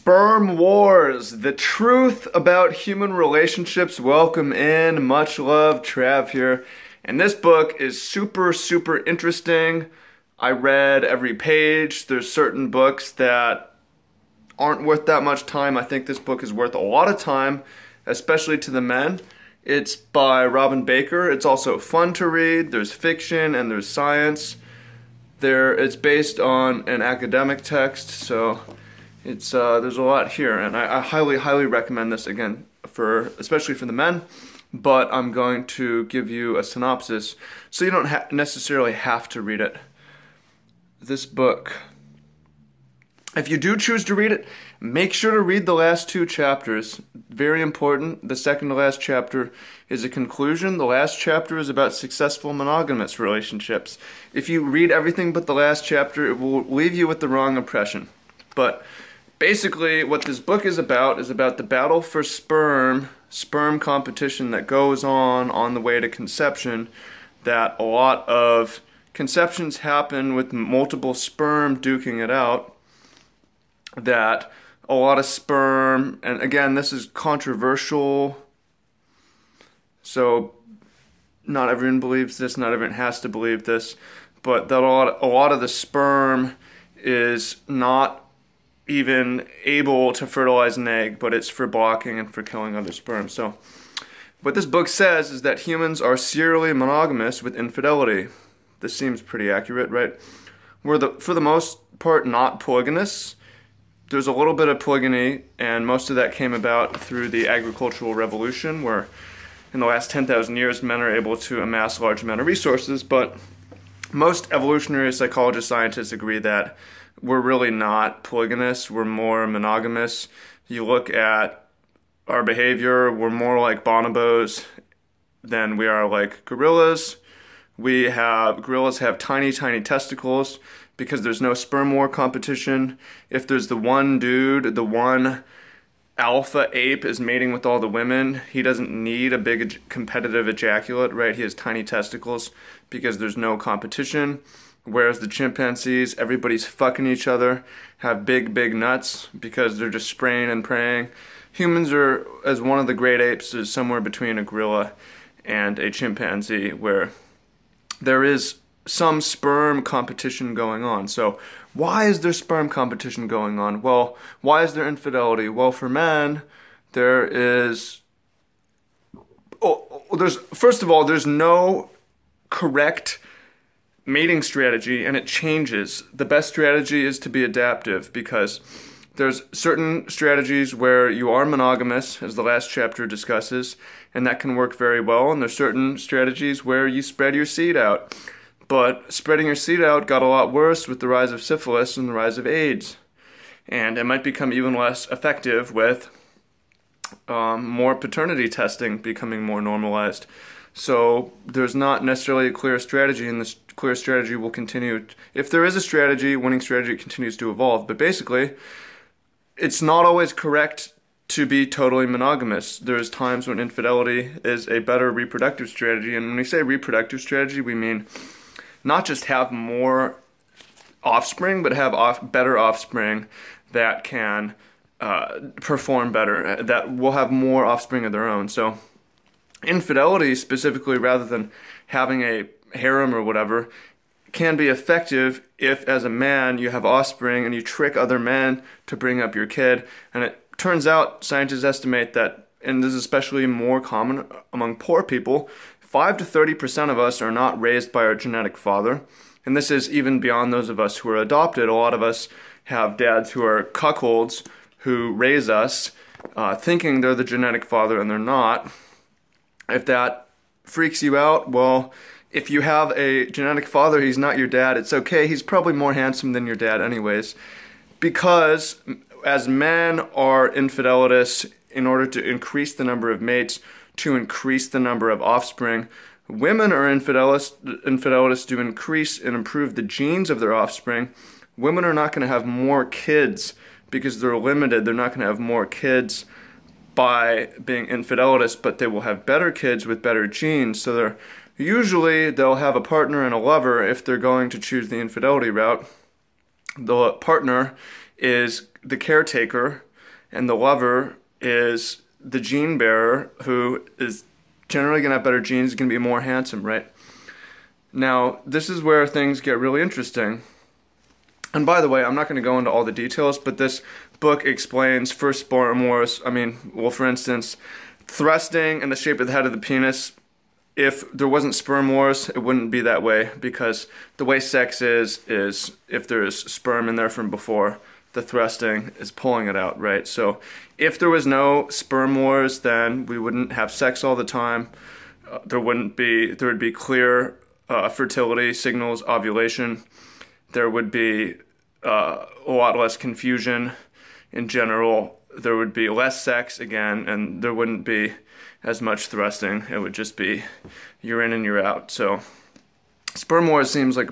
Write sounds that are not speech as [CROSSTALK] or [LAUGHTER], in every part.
Sperm Wars, the truth about human relationships. Welcome in. Much love, Trav here. And this book is super, super interesting. I read every page. There's certain books that aren't worth that much time. I think this book is worth a lot of time, especially to the men. It's by Robin Baker. It's also fun to read. There's fiction and there's science. There, it's based on an academic text, so it's uh, there's a lot here, and I, I highly, highly recommend this again for especially for the men. But I'm going to give you a synopsis so you don't ha- necessarily have to read it. This book, if you do choose to read it, make sure to read the last two chapters. Very important. The second to last chapter is a conclusion. The last chapter is about successful monogamous relationships. If you read everything but the last chapter, it will leave you with the wrong impression. But basically what this book is about is about the battle for sperm sperm competition that goes on on the way to conception that a lot of conceptions happen with multiple sperm duking it out that a lot of sperm and again this is controversial so not everyone believes this not everyone has to believe this but that a lot, a lot of the sperm is not even able to fertilize an egg, but it's for blocking and for killing other sperm. So, what this book says is that humans are serially monogamous with infidelity. This seems pretty accurate, right? We're the, for the most part not polygamous. There's a little bit of polygamy, and most of that came about through the agricultural revolution, where in the last 10,000 years men are able to amass large amount of resources. But most evolutionary psychologists, scientists agree that we're really not polygamous, we're more monogamous. You look at our behavior, we're more like bonobos than we are like gorillas. We have gorillas have tiny, tiny testicles because there's no sperm war competition. If there's the one dude, the one alpha ape is mating with all the women, he doesn't need a big competitive ejaculate, right? He has tiny testicles because there's no competition. Whereas the chimpanzees, everybody's fucking each other, have big, big nuts because they're just spraying and praying. Humans are, as one of the great apes, is somewhere between a gorilla and a chimpanzee, where there is some sperm competition going on. So, why is there sperm competition going on? Well, why is there infidelity? Well, for men, there is. Oh, oh there's first of all, there's no correct mating strategy and it changes. The best strategy is to be adaptive because there's certain strategies where you are monogamous, as the last chapter discusses, and that can work very well. And there's certain strategies where you spread your seed out. But spreading your seed out got a lot worse with the rise of syphilis and the rise of AIDS. And it might become even less effective with um, more paternity testing becoming more normalized. So there's not necessarily a clear strategy, in this clear strategy will continue. If there is a strategy, winning strategy continues to evolve. But basically, it's not always correct to be totally monogamous. There's times when infidelity is a better reproductive strategy, and when we say reproductive strategy, we mean not just have more offspring, but have off, better offspring that can uh, perform better, that will have more offspring of their own. So infidelity specifically rather than having a harem or whatever can be effective if as a man you have offspring and you trick other men to bring up your kid. And it turns out scientists estimate that and this is especially more common among poor people 5 to 30% of us are not raised by our genetic father. And this is even beyond those of us who are adopted. A lot of us have dads who are cuckolds who raise us uh, thinking they're the genetic father and they're not. If that freaks you out, well, if you have a genetic father, he's not your dad. It's okay. He's probably more handsome than your dad, anyways. Because as men are infidelitous in order to increase the number of mates, to increase the number of offspring, women are infidelis, infidelitous to increase and improve the genes of their offspring. Women are not going to have more kids because they're limited. They're not going to have more kids by being infidelitous, but they will have better kids with better genes. So they're usually they'll have a partner and a lover if they're going to choose the infidelity route. The partner is the caretaker and the lover is the gene bearer who is generally going to have better genes, going to be more handsome, right? Now, this is where things get really interesting. And by the way, I'm not going to go into all the details, but this book explains first sperm wars. I mean, well, for instance, thrusting and the shape of the head of the penis. If there wasn't sperm wars, it wouldn't be that way because the way sex is, is if there's sperm in there from before, the thrusting is pulling it out, right? So if there was no sperm wars, then we wouldn't have sex all the time. Uh, there wouldn't be, there would be clear uh, fertility signals, ovulation. There would be uh, a lot less confusion in general. There would be less sex again, and there wouldn't be as much thrusting. It would just be you're in and you're out. So sperm wars seems like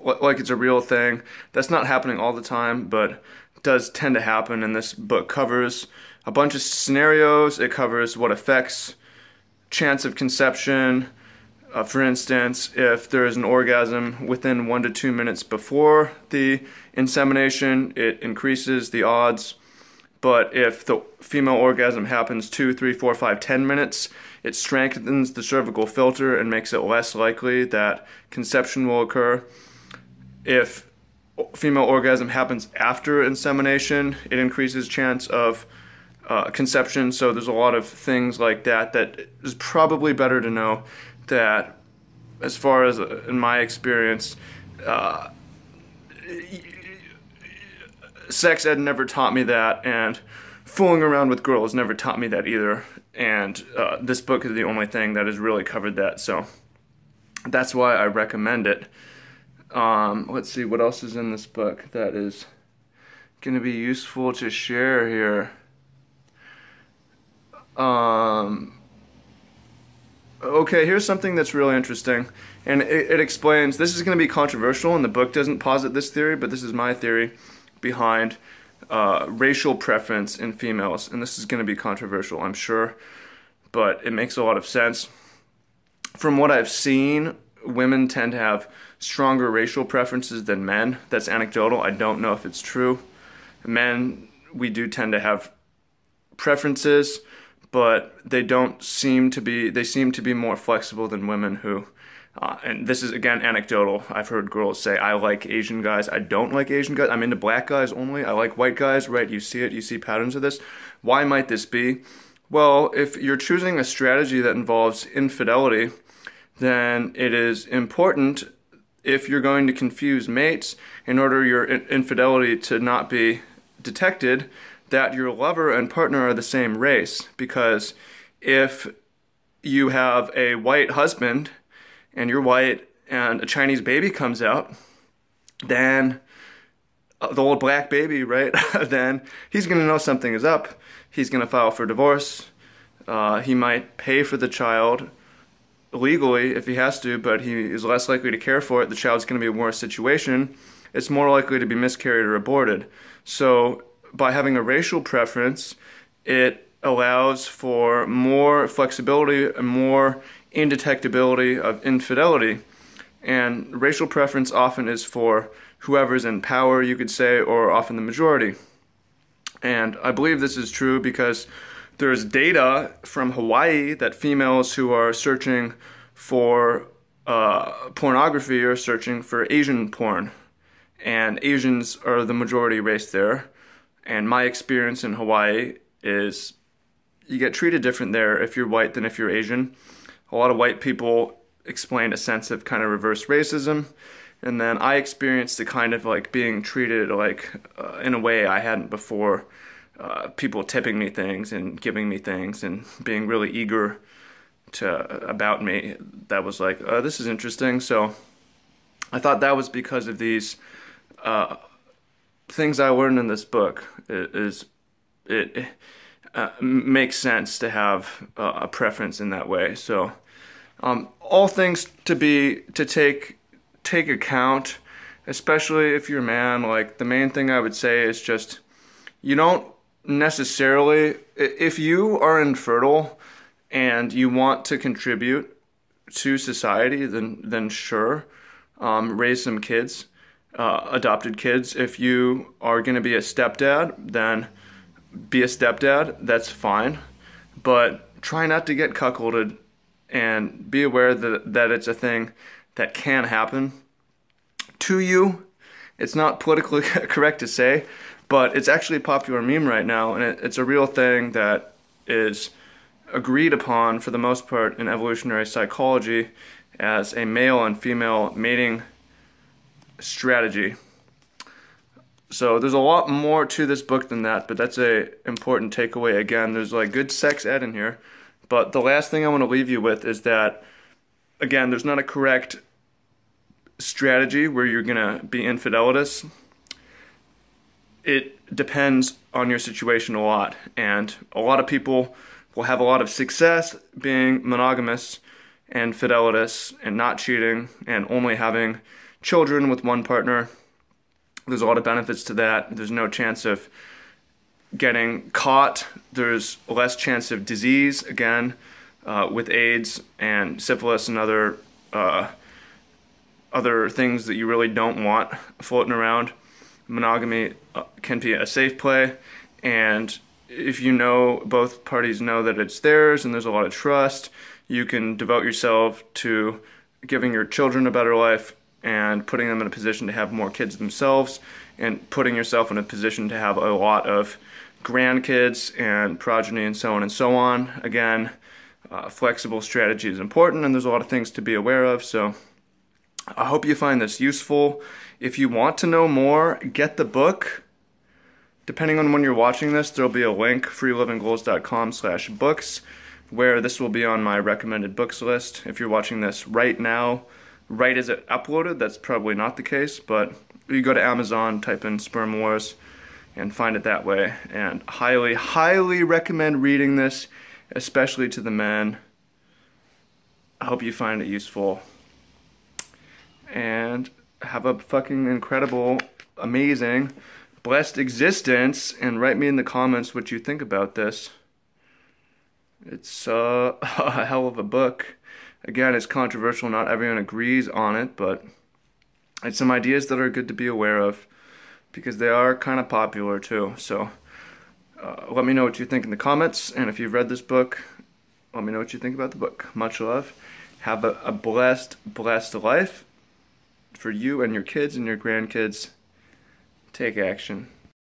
like it's a real thing. That's not happening all the time, but does tend to happen. And this book covers a bunch of scenarios. It covers what affects chance of conception. Uh, for instance, if there is an orgasm within one to two minutes before the insemination, it increases the odds. But if the female orgasm happens two, three, four, five, ten minutes, it strengthens the cervical filter and makes it less likely that conception will occur. If female orgasm happens after insemination, it increases chance of uh, conception. So there's a lot of things like that that is probably better to know that, as far as uh, in my experience, uh, sex ed never taught me that, and fooling around with girls never taught me that either. And uh, this book is the only thing that has really covered that. So that's why I recommend it. Um, let's see what else is in this book that is going to be useful to share here. Um, okay, here's something that's really interesting, and it, it explains. This is going to be controversial, and the book doesn't posit this theory, but this is my theory behind uh, racial preference in females, and this is going to be controversial, I'm sure, but it makes a lot of sense. From what I've seen, women tend to have stronger racial preferences than men. That's anecdotal. I don't know if it's true. Men, we do tend to have preferences, but they don't seem to be, they seem to be more flexible than women who, uh, and this is again anecdotal. I've heard girls say, I like Asian guys. I don't like Asian guys. I'm into black guys only. I like white guys, right? You see it, you see patterns of this. Why might this be? Well, if you're choosing a strategy that involves infidelity, then it is important if you're going to confuse mates in order your infidelity to not be detected that your lover and partner are the same race because if you have a white husband and you're white and a Chinese baby comes out, then uh, the old black baby, right? [LAUGHS] then he's going to know something is up. He's going to file for divorce. Uh, he might pay for the child legally if he has to, but he is less likely to care for it. The child's going to be in a worse situation. It's more likely to be miscarried or aborted. So, by having a racial preference, it allows for more flexibility and more indetectability of infidelity. And racial preference often is for whoever's in power, you could say, or often the majority. And I believe this is true because there's data from Hawaii that females who are searching for uh, pornography are searching for Asian porn. And Asians are the majority race there. And my experience in Hawaii is you get treated different there if you're white than if you're Asian. A lot of white people explained a sense of kind of reverse racism. And then I experienced the kind of like being treated like uh, in a way I hadn't before uh, people tipping me things and giving me things and being really eager to about me that was like oh, this is interesting so i thought that was because of these uh, things i learned in this book it is it, it uh, makes sense to have uh, a preference in that way. So um, all things to be to take take account especially if you're a man like the main thing i would say is just you don't necessarily if you are infertile and you want to contribute to society then then sure um, raise some kids uh, adopted kids. If you are going to be a stepdad then be a stepdad, that's fine. But try not to get cuckolded and be aware that, that it's a thing that can happen to you. It's not politically [LAUGHS] correct to say, but it's actually a popular meme right now, and it, it's a real thing that is agreed upon for the most part in evolutionary psychology as a male and female mating strategy. So there's a lot more to this book than that, but that's a important takeaway. Again, there's like good sex ed in here, but the last thing I want to leave you with is that again, there's not a correct strategy where you're gonna be infidelitous. It depends on your situation a lot, and a lot of people will have a lot of success being monogamous and fidelitous and not cheating and only having children with one partner. There's a lot of benefits to that. There's no chance of getting caught. There's less chance of disease, again, uh, with AIDS and syphilis and other uh, other things that you really don't want floating around. Monogamy uh, can be a safe play, and if you know both parties know that it's theirs and there's a lot of trust, you can devote yourself to giving your children a better life and putting them in a position to have more kids themselves and putting yourself in a position to have a lot of grandkids and progeny and so on and so on. Again, uh, flexible strategy is important and there's a lot of things to be aware of. So I hope you find this useful. If you want to know more, get the book. Depending on when you're watching this, there'll be a link, freelivinggoals.com slash books, where this will be on my recommended books list. If you're watching this right now, right as it uploaded, that's probably not the case, but you go to Amazon, type in Sperm Wars, and find it that way. And highly, highly recommend reading this, especially to the men. I hope you find it useful. And have a fucking incredible, amazing, blessed existence and write me in the comments what you think about this. It's uh, [LAUGHS] a hell of a book. Again, it's controversial, not everyone agrees on it, but it's some ideas that are good to be aware of because they are kind of popular too. So uh, let me know what you think in the comments, and if you've read this book, let me know what you think about the book. Much love. Have a, a blessed, blessed life for you and your kids and your grandkids take action.